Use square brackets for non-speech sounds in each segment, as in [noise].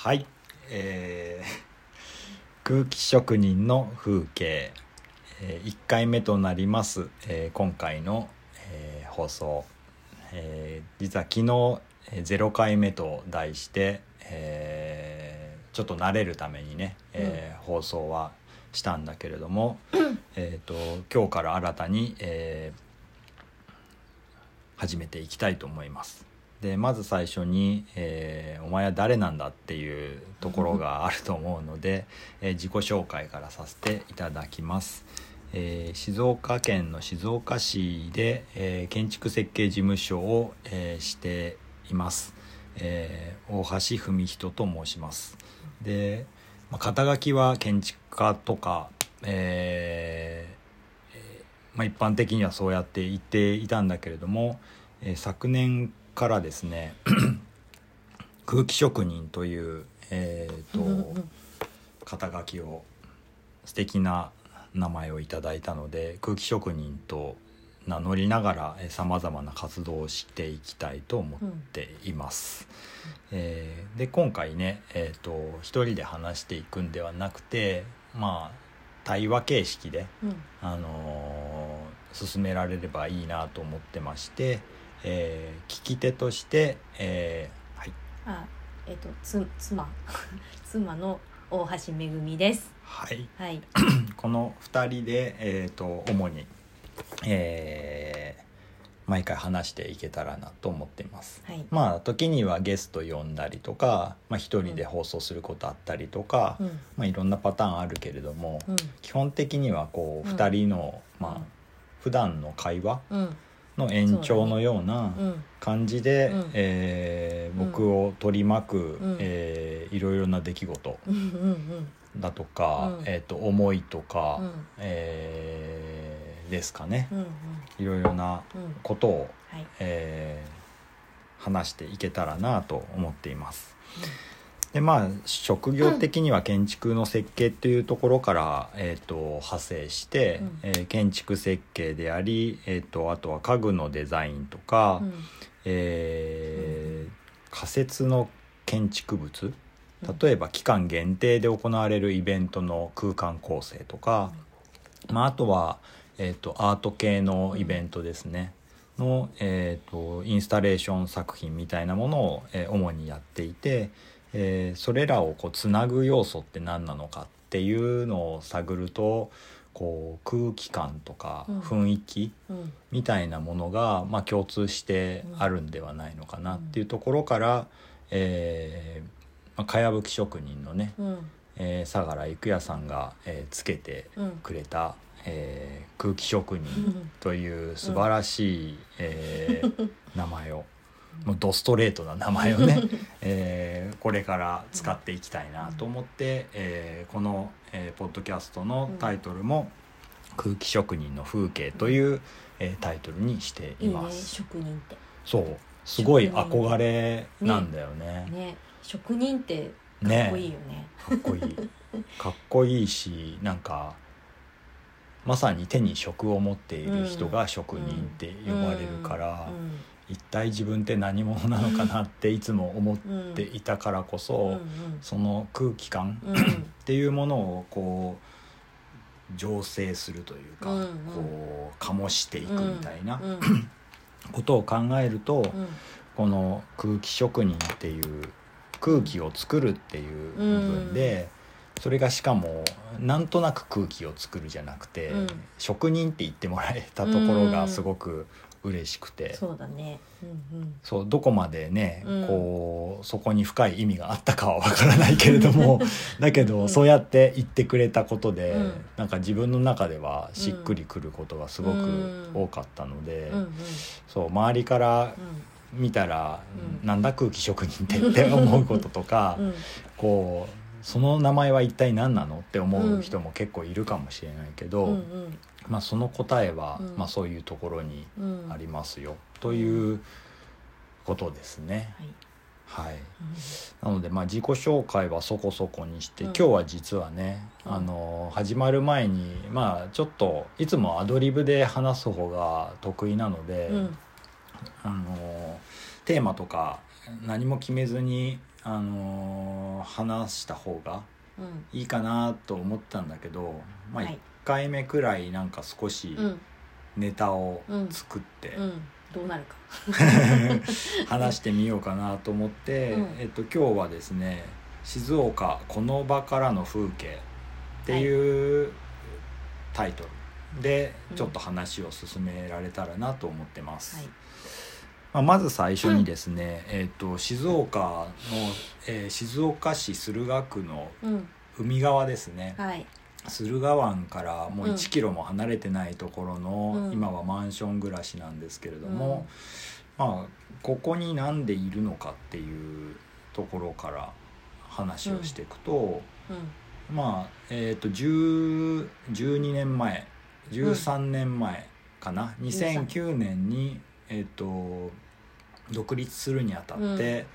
はい、えー空気職人の風景、え1回目となります、えー今回の、えー放送、えー実は昨日えー0回目と題して、えーちょっと慣れるためにね、えー放送はしたんだけれども、えー、と今日から新たに、えー始めていきたいと思います。でまず最初に、えーお前は誰なんだ?」っていうところがあると思うので、[laughs] えー自己紹介からさせていただきます。えー静岡県の静岡市で、えー建築設計事務所を、えーしています、えー大橋文人と申しますで、まあ、肩書きは建築家とか、えまあ、一般的にはそうやって言っていたんだけれども、えー昨年からですね [clears throat] 空気職人という、えーとうんうん肩書きを素敵な名前をいただいたので空気職人と名乗りながらさまざまな活動をしていきたいと思っています。えーで今回ね、えー、と一人で話していくんではなくてまあ対話形式で、うん。あのー進められればいいなと思ってまして、えー聞き手として、えーはい。あえっ、とつ妻。[laughs] 妻の大橋めぐみです。はい、はい。[clears throat] この2人で、えー、と主に、えー毎回話していけたらなと思っています。はい。まあ時にはゲスト呼んだりとか、まあ、一人で放送することあったりとか、うん。まあ、いろんなパターンあるけれども、うん。基本的にはこううん。2人の、まあうん。普段の会話うんの延長のようなうん感じで、うん。えーうん僕を取り巻く、ん。えーいろいろな出来事だとか、うん。えー、と思いとか、うん。えーですかね。うんうん。いろいろなうんことを、はい。えー話していけたらなと思っています。でまあ職業的には建築の設計というところから、えー、と派生して、うん。えー建築設計であり、えー、とあとは家具のデザインとか、うん。えー仮設の建築物。うん。例えば期間限定で行われるイベントの空間構成とか、まあ、あとは、えー、とアート系のイベントですね、の、えー、とインスタレーション作品みたいなものを、えー主にやっていて、えーそれらをこうつなぐ要素って何なのかっていうのを探るとこう空気感とかうん。雰囲気、うん。みたいなものが、まあ、共通してあるんではないのかなっていうところから、えーまあ、かやぶき職人のね、うん。えー相良郁也さんが、えーつけてうん。くれた、えー空気職人うん。という素晴らしい、えー [laughs] 名前をもうドストレートな名前をね、[laughs] えーこれから使っていきたいなと思って、えーこの、えーポッドキャストのタイトルも「空気職人の風景」という、えータイトルにしていいいねます。職人って。そう。すごい憧れなんだよね。ね。職人ってかねっこいいよね。かっこいい。かっこいいしなんかまさに手に職を持っている人が職人って呼ばれるから、一体自分って何者なのかなっていつも思っていたからこそ、うんうん。その空気感うん。っていうものをこう醸成するというか、うんうん。こう醸していくみたいなうん。[coughs] ことを考えると、うん。この空気職人っていう空気を作るっていう部分で、それがしかもなんとなく空気を作るじゃなくて、うん。職人って言ってもらえたところがすごく嬉しくて、そうだね。うんうん。そうどこまでね、うん。こうそこに深い意味があったかはわからないけれども [laughs] だけど、うん。そうやって言ってくれたことで、うん。なんか自分の中ではしっくりくることがすごく多かったので、うんうん。そう周りから見たら、なんだ空気職人ってって思うこととか、うんうん。こうその名前は一体何なのって思う人も結構いるかもしれないけど、うんうん。まあ、その答えは、うん。まあ、そういうところにうん。ありますよ、ということですね。はい。はい、うん。なのでまあ自己紹介はそこそこにして、うん。今日は実はね、うん。あの始まる前にまあちょっといつもアドリブで話す方が得意なので、うん。あのテーマとか何も決めずにああのー話した方がうん。いいかなと思ったんだけど、まあ、1はい。回目くらいなんか少しうん。ネタを作ってうん。どうなるか。[laughs] 話してみようかなと思って、うん。えっと、今日はですね「静岡この場からの風景」っていうタイトルでうん。ちょっと話を進められたらなと思ってます。はいまあ、まず最初にですね、えっと静岡の、えー静岡市駿河区のうん。海側ですね、はい。駿河湾からもううん。1キロも離れてないところの、うん。今はマンション暮らしなんですけれども、まあここになんでいるのかっていうところから話をしていくと、うん。まあえっ、と10 12年前13年前かな、2009年に、えっと独立するにあたって、うん。え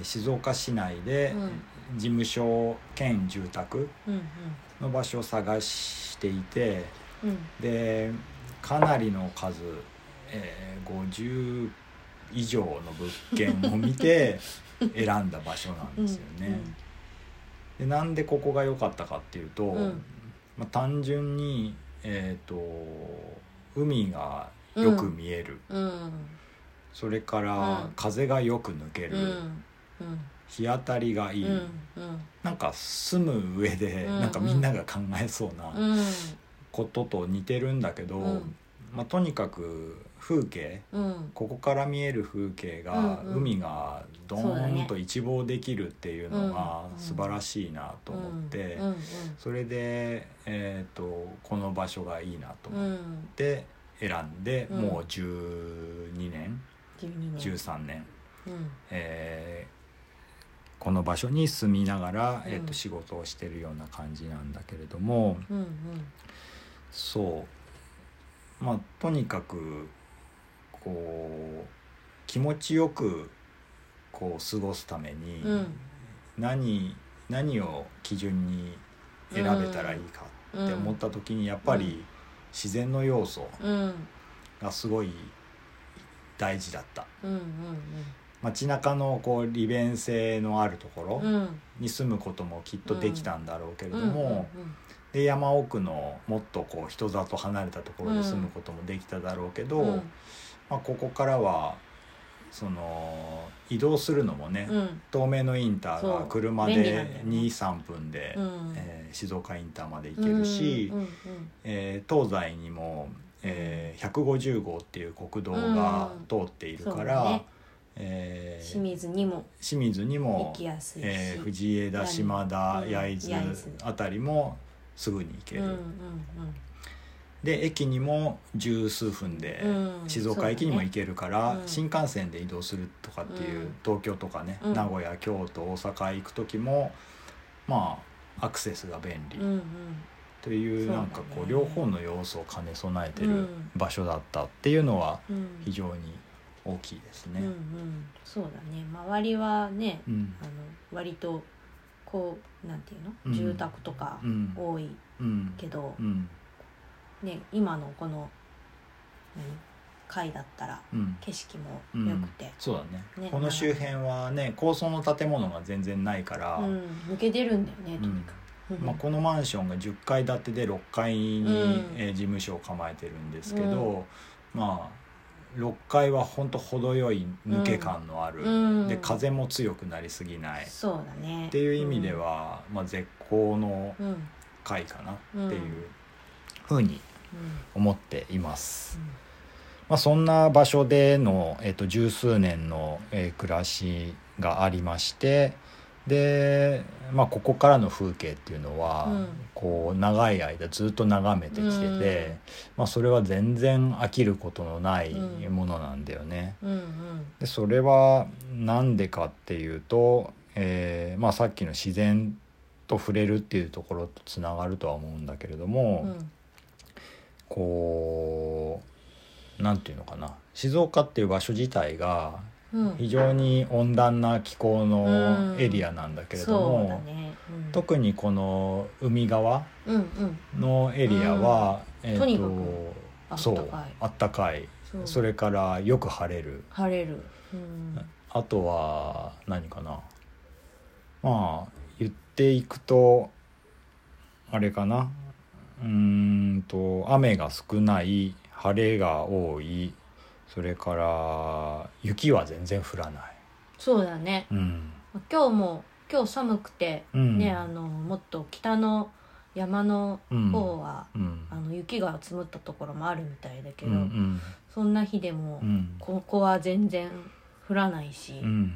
ー静岡市内でうん。事務所兼住宅うんの場所を探していてうん。うんでかなりの数、えー50以上の物件を見て [laughs] 選んだ場所なんですよね。でなんでここが良かったかっていうと、うん。まあ、単純に、えー、と海がよく見える、うん。うんそれからうん。風がよく抜ける、日当たりがいい、うん。なんか住む上でうん。なんかみんなが考えそうなうん。ことと似てるんだけど、うん。まあ、とにかく風景うん。ここから見える風景が、海がドーンと一望できるっていうのがうん。素晴らしいなと思って、うん。それで、えー、とこの場所がいいなとうん思っうん。て選んで、うん。もう12年12年13年、うん。えーこの場所に住みながら、えー、うんと仕事をしてるような感じなんだけれどもうんうん。そう。まあとにかくこう気持ちよくこう過ごすために、うん。何何を基準に選べたらいいかって思った時にやっぱり自然の要素うん。がすごい大事だった。うん街中のこう利便性のあるところうん。うんに住むこともきっとできたんだろうけれどうんも、で山奥のもっとこう人里離れたところで住むこともできただろうけど、うん。まあ、ここからはその移動するのもね、うん。東名のインターが車でよね。23分で、うん。えー静岡インターまで行けるし、うんうん。えー東西にも、えー150号っていう国道が通っているから、そうだね。えー清水にも清水にも行えー藤枝島田うん焼津焼津あたりもすぐに行ける、うんうんで駅にも十数分でうん。静岡駅にも行けるから、うん。新幹線で移動するとかっていう、うん。東京とかね、うん。名古屋京都大阪行く時もまあアクセスが便利。うんうんというなんかこう両方の要素を兼ね備えてるうん。場所だったっていうのはうん。非常に大きいですね。うんうん。そうだね。周りはねうん。あの割とこうなんていうの、うん。住宅とかうん。多いうん。けどう、ん。ね今のこの何？階だったらうん。景色も良くて、そうだね。ねこの周辺はね高層の建物が全然ないから、うん。抜け出るんだよねとにかく、まあ、このマンションが10階建てで6階に、うん。えー事務所を構えてるんですけど、まあ6階は本当程よい抜け感のある、うん。で風も強くなりすぎない、そうだね。っていう意味では、まあ、絶好のうん。うん階かな。ってうんいうふうにうん。思っています。まあ、そんな場所での、えっと十数年の、えー暮らしがありましてで、まあ、ここからの風景っていうのは、うん。こう長い間ずっと眺めてきてて、うん。まあ、それは全然飽きることのないうん。ものなんだよね。うんうん。でそれは何でかっていうと、えーまあ、さっきの自然と触れるっていうところとつながるとは思うんだけれども。うん。こうなんていうのかな。静岡っていう場所自体がうん非常に温暖な気候のエリアなんだけれども、特にこの海側のエリアは、えーとそうあったかい。それからよく晴れる。晴れる。うん。あとは何かな。まあ言っていくとあれかな。うーんと雨が少ない。晴れが多いそれから雪は全然降らない。そうだね。うん。今日も今日寒くて、うん。ねあのもっと北の山の方は、うん。あの雪が積もったところもあるみたいだけうど、ん。そんな日でも、うん。ここは全然降らないし、うん。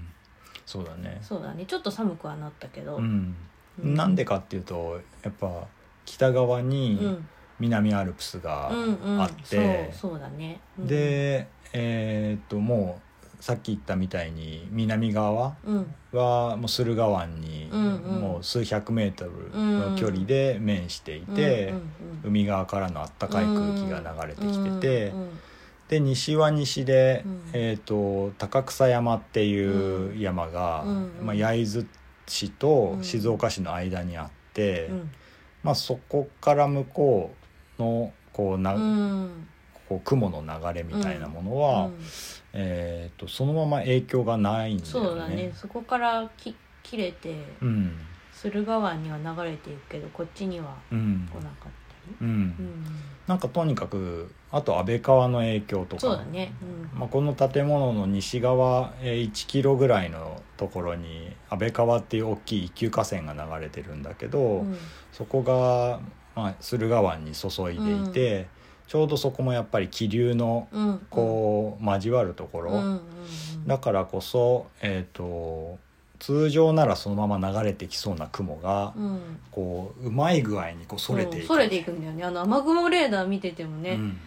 そうだね。そうだね。ちょっと寒くはなったけど、うん。うん。なんでかっていうとやっぱ北側うにん。南アルプスがうんうん。あって、そうそうだね、うん、でえーっともうさっき言ったみたいに南側うん。はもう駿河湾にもう数百メートルの距離で面していて、海側からのあったかい空気が流れてきてて、で西は西で、うん。えー、と高草山っていう山が、まあ、焼津市と静岡市の間にあって、うん。まあ、そこから向こうのこうな、うんこう雲の流れみたいなものは、うんえー、とそのまま影響がないんだよね。そうだね。そこからき切れてうん。駿河湾には流れていくけどこっちにはうん。来なかったうり、うん。ん、なんかとにかくあと安倍川の影響とか。そうだね。うん。まあ、この建物の西側えー1キロぐらいのところに安倍川っていう大きい一級河川が流れてるんだけど、うん。そこが、まあ、駿河湾に注いでいて、ちょうどそこもやっぱり気流のうんこう交わるところ、だからこそ、えー、と通常ならそのまま流れてきそうな雲が、うん。こううまい具合にこうそれていく。うんそれていくんだよね。あの雨雲レーダー見ててもね、うん。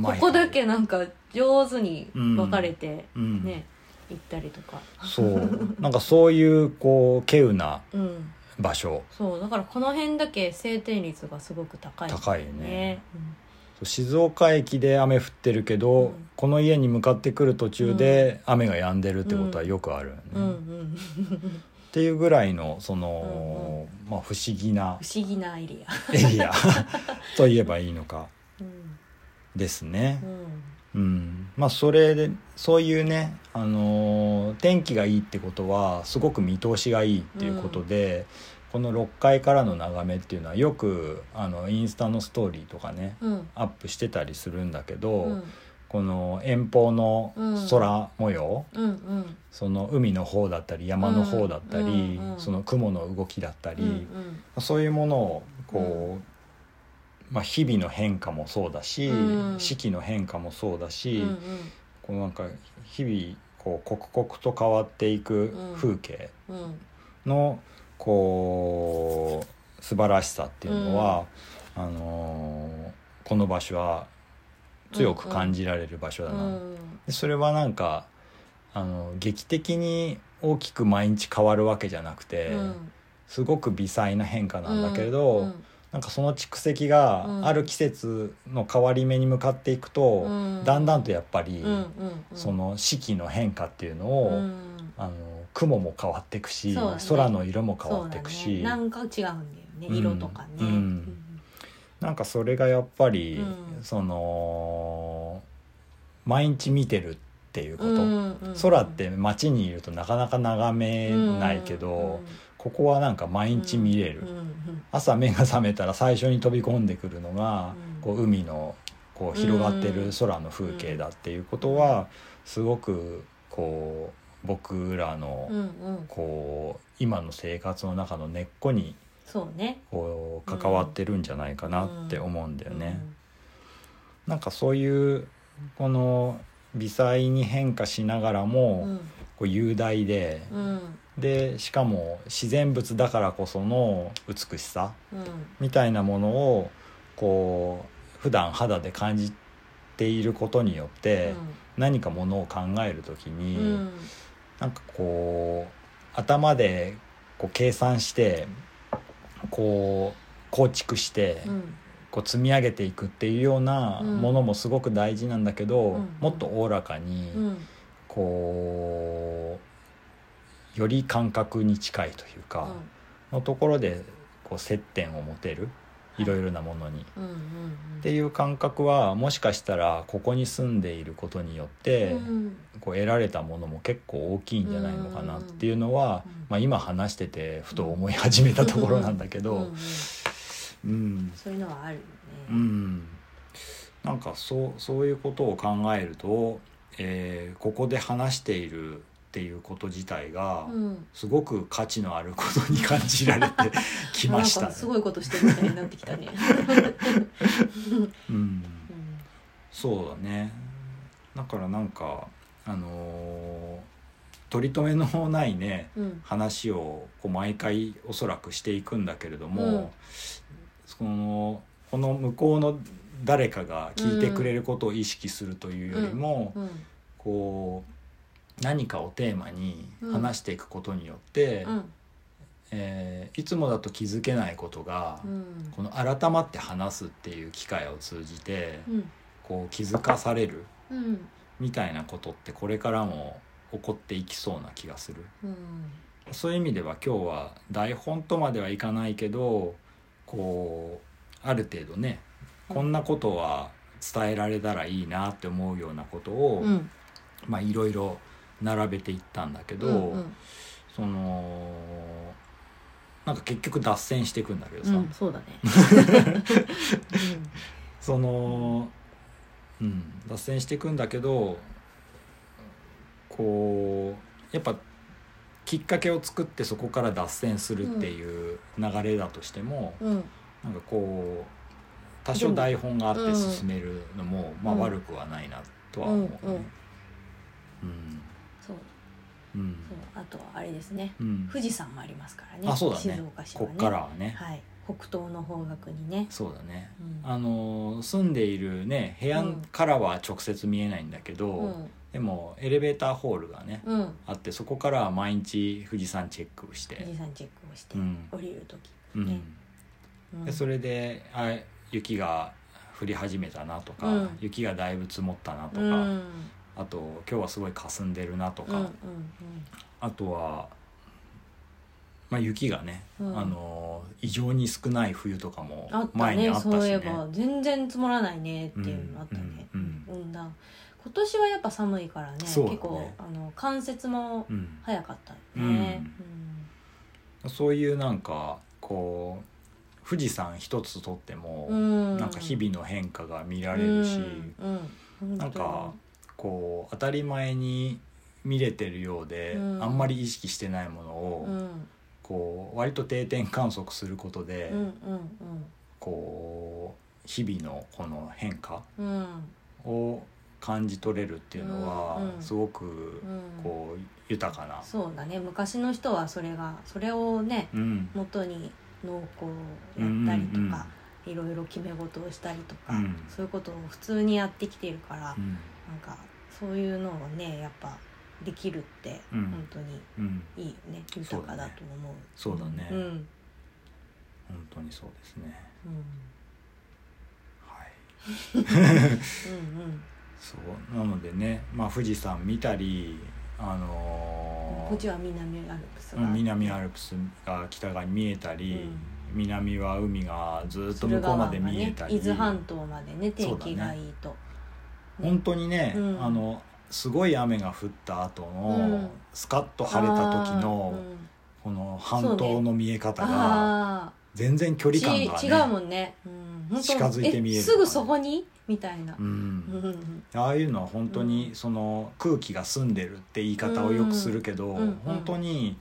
うここだけなんか上手に分かれてうん。ね、行ったりとか。そう。なんかそういうこう稀有なうん場所。そうだからこの辺だけ晴天率がすごく高い。んだよ高いね。うん静岡駅で雨降ってるけど、うん。この家に向かってくる途中で雨が止んでるってことはよくあるよね、うんうっん。ていうぐらいのその、まあ、不思議な不思議なエリア。エリア [laughs] と言えばいいのかうん。ですね。う。んうん、まあそれでそういうね、あのー天気がいいってことはすごく見通しがいいっていうことで、この6階からの眺めっていうのはよくあのインスタのストーリーとかねうん。アップしてたりするんだけど、うん。この遠方の空模様、うんうん。その海の方だったり山の方だったり、うんうんうん。その雲の動きだったり、うんそういうものをこう、まあ、日々の変化もそうだし、うん。四季の変化もそうだし、うんうん。こうなんか日々こう刻々と変わっていく風景うんのこう素晴らしさっていうのは、あのーこの場所は強く感じられる場所だな。うんでそれはなんかあの劇的に大きく毎日変わるわけじゃなくて、うん。すごく微細な変化なんだけれど、うんなんかその蓄積がうん。ある季節の変わり目に向かっていくと、うん。だんだんとやっぱり、うんうんうん。その四季の変化っていうのを、うん。あの雲も変わっていくし、ね。空の色も変わっていくし、だね。なんか違うんだよねうん。色とかね。うん。なんかそれがやっぱり、うん。その毎日見てるっていうこと、うんうん空って街にいるとなかなか眺めないけど、ここはなんか毎日見れる、朝目が覚めたら最初に飛び込んでくるのが、うん。こう海のこう広がってる空の風景だっていうことはすごくこう僕らのこう今の生活の中の根っこにこう関わってるんじゃないかなって思うんだよね。なんかそういうこの微細に変化しながらうもんこう雄大でうん。でしかも自然物だからこその美しさうん。みたいなものをこう普段肌で感じていることによって何かものを考える時うにん。なんかこう頭でこう計算してこう構築してうん。こう積み上げていくっていうようなうん。ものもすごく大事なんだけどうん。もっとおおらかにうんこうより感覚に近いというかのところでこう接点を持てるいろいろなものに。うんうんうんっていう感覚はもしかしたらここに住んでいることによって、うんこう得られたものも結構大きいんじゃないのかなっていうのは、まあ、今話しててふと思い始めたところなんだけど、うん。そういうのはあるよね。うん、なんかそうそういうことを考えると、えーここで話しているっていうこと自体が、うん。すごく価値のあることに感じられて [laughs] きましたね。すごいことしてるみたいになってきたね。うん。うん。そうだね。だからなんかあのー取り留めのないねうん。話をこう毎回おそらくしていくんだけれども、うん。そのこの向こうの誰かが聞いてくれることを意識するというよりも、うん。こう何かをテーマに話していくことによって、うん。えーいつもだと気づけないことが、うん。この改まって話すっていう機会を通じて、うん。こう気づかされるうん。みたいなことってこれからも起こっていきそうな気がする。うん。そういう意味では今日は台本とまではいかないけどこうある程度ねこんなことは伝えられたらいいなって思うようなことを、うん。まあいろいろ並べていったんだけど、うんそのなんか結局脱線していくんだけどさ、うんそうだね。[laughs] その、うん、脱線していくんだけどこうやっぱきっかけを作ってそこから脱線するっていう流れだとしても、うん。うん。なんかこう多少台本があって進めるのも、まあうん悪くはないなとは思う。ね。うんそう。うん。そう。あとはあれですね。うん。富士山もありますからね。あそうだね。静岡市はね。こっからはね、はい。北東の方角にね。そうだね。うん。あの住んでいるね部屋からは直接見えないんだけど、うん。でもエレベーターホールがね、うん。あってそこからは毎日富士山チェックをして。富、士山チェックをしてうん。降りる時うん。ね。うん。でそれであ雪が降り始めたなとか、うん。雪がだいぶ積もったなとか、うん。あと今日はすごい霞んでるなとか、うんうんあとは、まあ、雪がね、うん。あの異常に少ない冬とかも前にねあったしね。そういえば。全然積もらないねっていうのあったね。うんうんうん。だ今年はやっぱ寒いからね。ね。結構あの関節もうん早かったね。そういうなんかこう富士山一つとっても、うん。なんか日々の変化が見られるし、なんかこう当たり前に見れてるようで、うん。あんまり意識してないものを、うん。こう割と定点観測することで、こう日々のこの変化を感じ取れるっていうのは、すごくうん。こう豊かな、そうだね。昔の人はそれがそれをねうん。元に農耕をやったりとか、いろいろ決め事をしたりとか、うん。そういうことを普通にやってきているから、うん。なんかそういうのをねやっぱできるってうん。本当にうん、いいよね、豊かだと思う。そうだね。うん。うん本当にそうですね。はい。[laughs] うん。[laughs] そう。なのでね、まあ、富士山見たりあうんのーこっちは南アルプス南アルプスが北側に見えたり、うん。南は海がずっと向こうまで見えたり、伊豆半島までね天気がいいと、本当にね、うん。あのすごい雨が降った後の、うん。スカッと晴れた時の、この半島の見え方があ全然距離感がねち違うもんね、うん、近づいて見えるえすぐそこに？みたいな、ううん。んああいうのは本当にその空気が澄んでるって言い方をよくするけど、本当に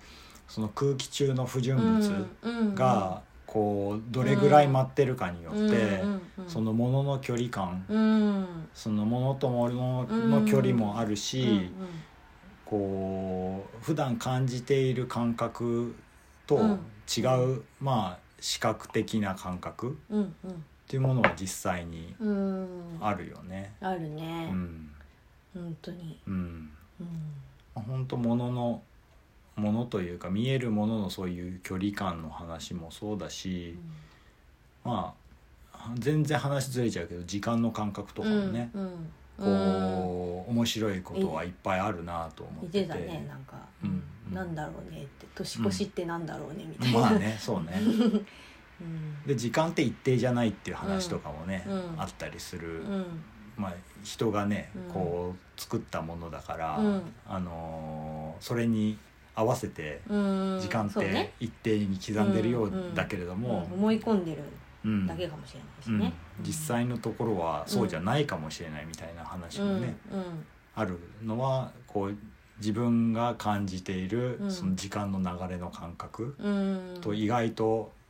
その空気中の不純うん。物がこうどれぐらい舞ってるかによって、そのものの距離感うん。そのものとものの距離もあるし、うん。こう普段感じている感覚とうん。違う、まあ視覚的な感覚うん。うんっていうものは実際にうん。うんあるよね。あるね、うん。本当に、うん。うん。本当もののものというか見えるもののそういう距離感の話もそうだし、まあ全然話ずれちゃうけど時間の感覚とかもね、うんうん。こう面白いことはいっぱいあるなと思ってて。言ってたねなんか、うんうん。なんだろうねって年越しってなんだろうねみたいな、まあねそうね。う [laughs] んで時間って一定じゃないっていう話とかもね、うん。あったりする、うん。まあ、人がねうん。こう作ったものだから、うん。あのーそれに合わせてうん。時間って一定に刻んでるようだけれどもうん、思い込んでるうん。だけかもしれないしうん。ね、実際のところはそうじゃないかもしれないみたいな話もね、あるのはこう自分が感じているうん。その時間の流れの感覚と意外とうん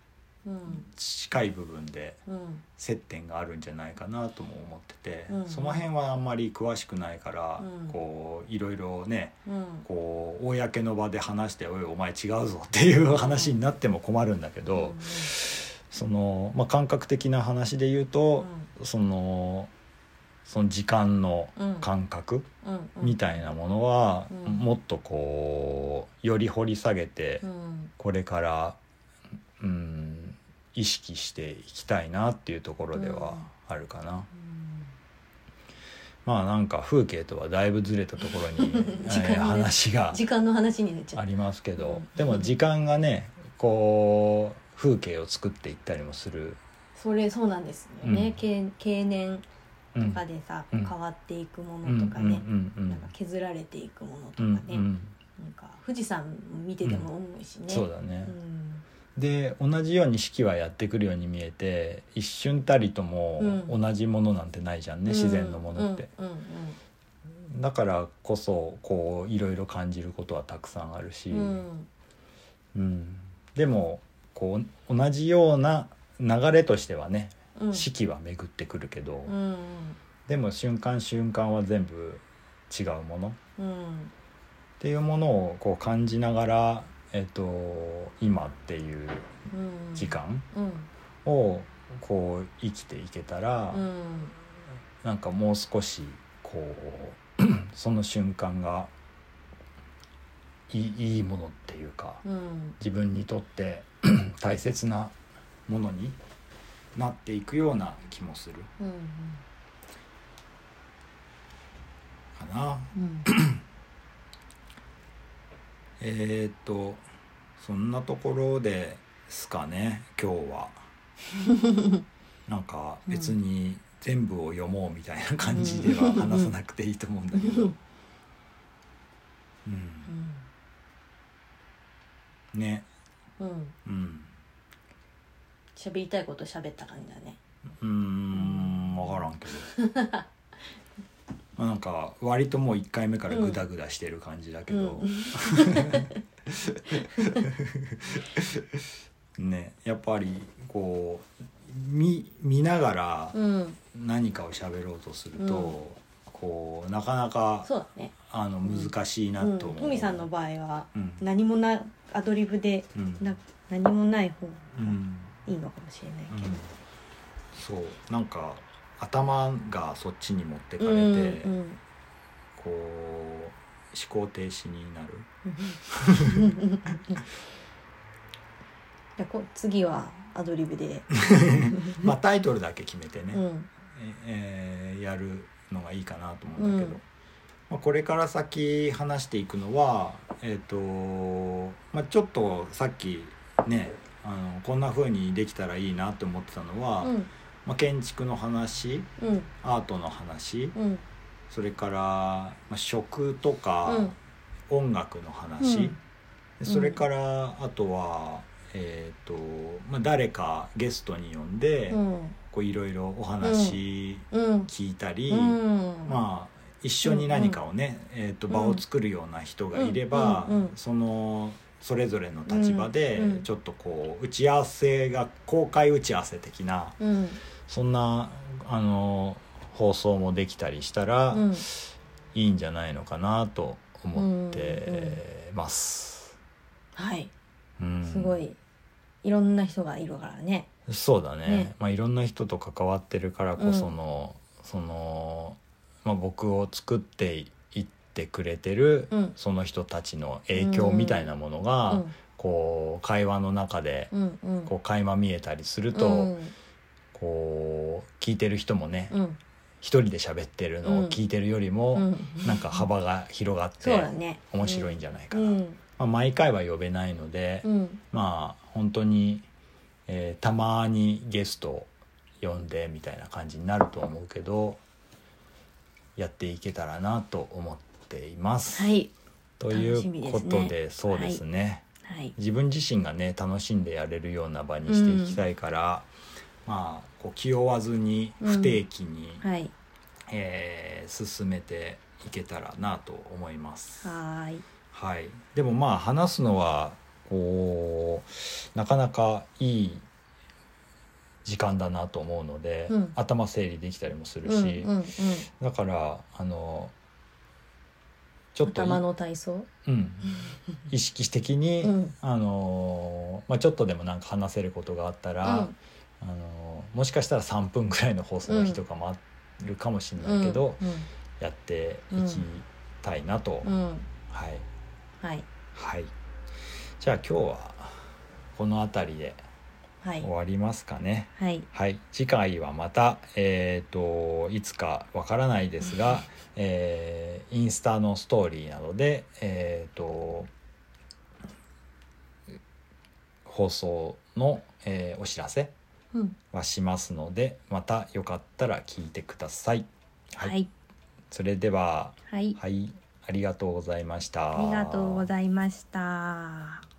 近い部分でうん。接点があるんじゃないかなとも思ってて、うん。その辺はあんまり詳しくないから、うん。こういろいろねうん。こう公の場で話して「おいお前違うぞ」っていう話になっても困るんだけど、うんその、まあ、感覚的な話で言うと、そのその時間のうん。感覚みたいなものは、うん。もっとこうより掘り下げて、うん。これから、うん、意識していきたいなっていうところではあるかな。まあなんか風景とはだいぶずれたところに、時 [laughs] えー話が時間の話になっちゃっありますけど、うん。でも時間がねこう風景を作っていったりもする、たそれそうなんですよね、うん。経経年うんとかでさ、うん。変わっていくもうんのとかね、うんうんなんか削られていくものとかうんね、うん。なんか富士山見てても思うしね、そうだね、うんで同じように四季はやってくるように見えて一瞬たりともうん。同じものなんてないじゃんね、自然のものって、うんうんだからこそこういろいろ感じることはたくさんあるし、うん。うん。うんでもこう同じような流れとしてはねうん。四季は巡ってくるけど、うんでも瞬間瞬間は全部違うもの。っうん。ていうものをこう感じながら、えっと今っていううん。時間うん。をこう生きていけたら、うん。なんかもう少しこう [clears throat] その瞬間がいいものっていうかうん。自分にとって [clears throat] 大切なものになっていくような気もするうん。かな。うん [clears throat] えーっとそんなところですかね今日は。[laughs] なんか別に全部を読もうみたいな感じでは話さなくていいと思うんだけど。うん。ね。うん。うん。喋りたいこと喋った感じだね。うーん分からんけど。ま [laughs] あなんか割ともう1回目からグダグダしてる感じだけど、[laughs] ねやっぱりこう見見ながらうん。何かを喋ろうとすると、うん。こうなかなかそうだね。あの難しいなうんと思う。トミさんの場合はうん。何もなアドリブでうん。な何もない方がうん。いいのかもしれないけうん。どそう。なんか頭がそっちに持ってかれて、うんうんこう思考停止になる。じゃあこ次はアドリブで、[laughs] まあタイトルだけ決めてね、うん。ええーやるのがいいかなと思うんだけど、うん。まあ、これから先話していくのはえっ、と、まあ、ちょっとさっきねあのこんな風にできたらいいなって思ってたのは、うんまあ、建築の話うん。アートの話うん。それから、まあ、食とか、うん。音楽の話、それからあとは、えーとまあ、誰かゲストに呼んで、うん。こういろいろお話うん。聞いたり、うん。まあ一緒に何かをね、えー、と場を作るような人がいれば、そのそれぞれの立場でうんうん。ちょっとこう打ち合わせが公開打ち合わせ的なうん。そんなあの放送もできたりしたらうん。いいんじゃないのかなと思ってます。はい。うん。すごい。いろんな人がいるからね。そうだね。ね。まあ、いろんな人と関わってるからこその、その、まあ、僕を作っていってくれてる、うん。その人たちの影響みたいなものが、うん。こう会話の中でうんうん。こう垣間見えたりすると、うん。こう聞いてる人もねうん。一人で喋ってるのを聞いてるよりも、うん。なんか幅が広がってだね。面白いんじゃないかな。うん。まあ、毎回は呼べないので、うん。まあ本当に、えーたまにゲストを呼んでみたいな感じになると思うけどやっていけたらなと思っています。はい。ということでそうですね、はい。自分自身がね楽しんでやれるような場にしていきたいから、まあこう気負わずに不定期に、はい。えー進めていけたらなと思います。はーい。はい、でもまあ話すのはこうなかなかいい時間だなと思うので、うん。頭整理できたりもするうんし、うんうん。だからあのちょっとい頭の体操？うん、意識的に、うん。あのまあ、ちょっとでもなんか話せることがあったら、うん。あのもしかしたら3分ぐらいの放送の日とかもあるかもしれないけど、うん。やっていきたいなと、はい。はい。はい。じゃあ今日はこの辺りではい。終わりますかね。はい。はい。次回はまたえっ、といつかわからないですが、[laughs] えーインスタのストーリーなどでえっ、と放送の、えーお知らせうん。はしますのでまたよかったら聞いてください。はい、はい。それでははい。はい。ありがとうございました。ありがとうございました。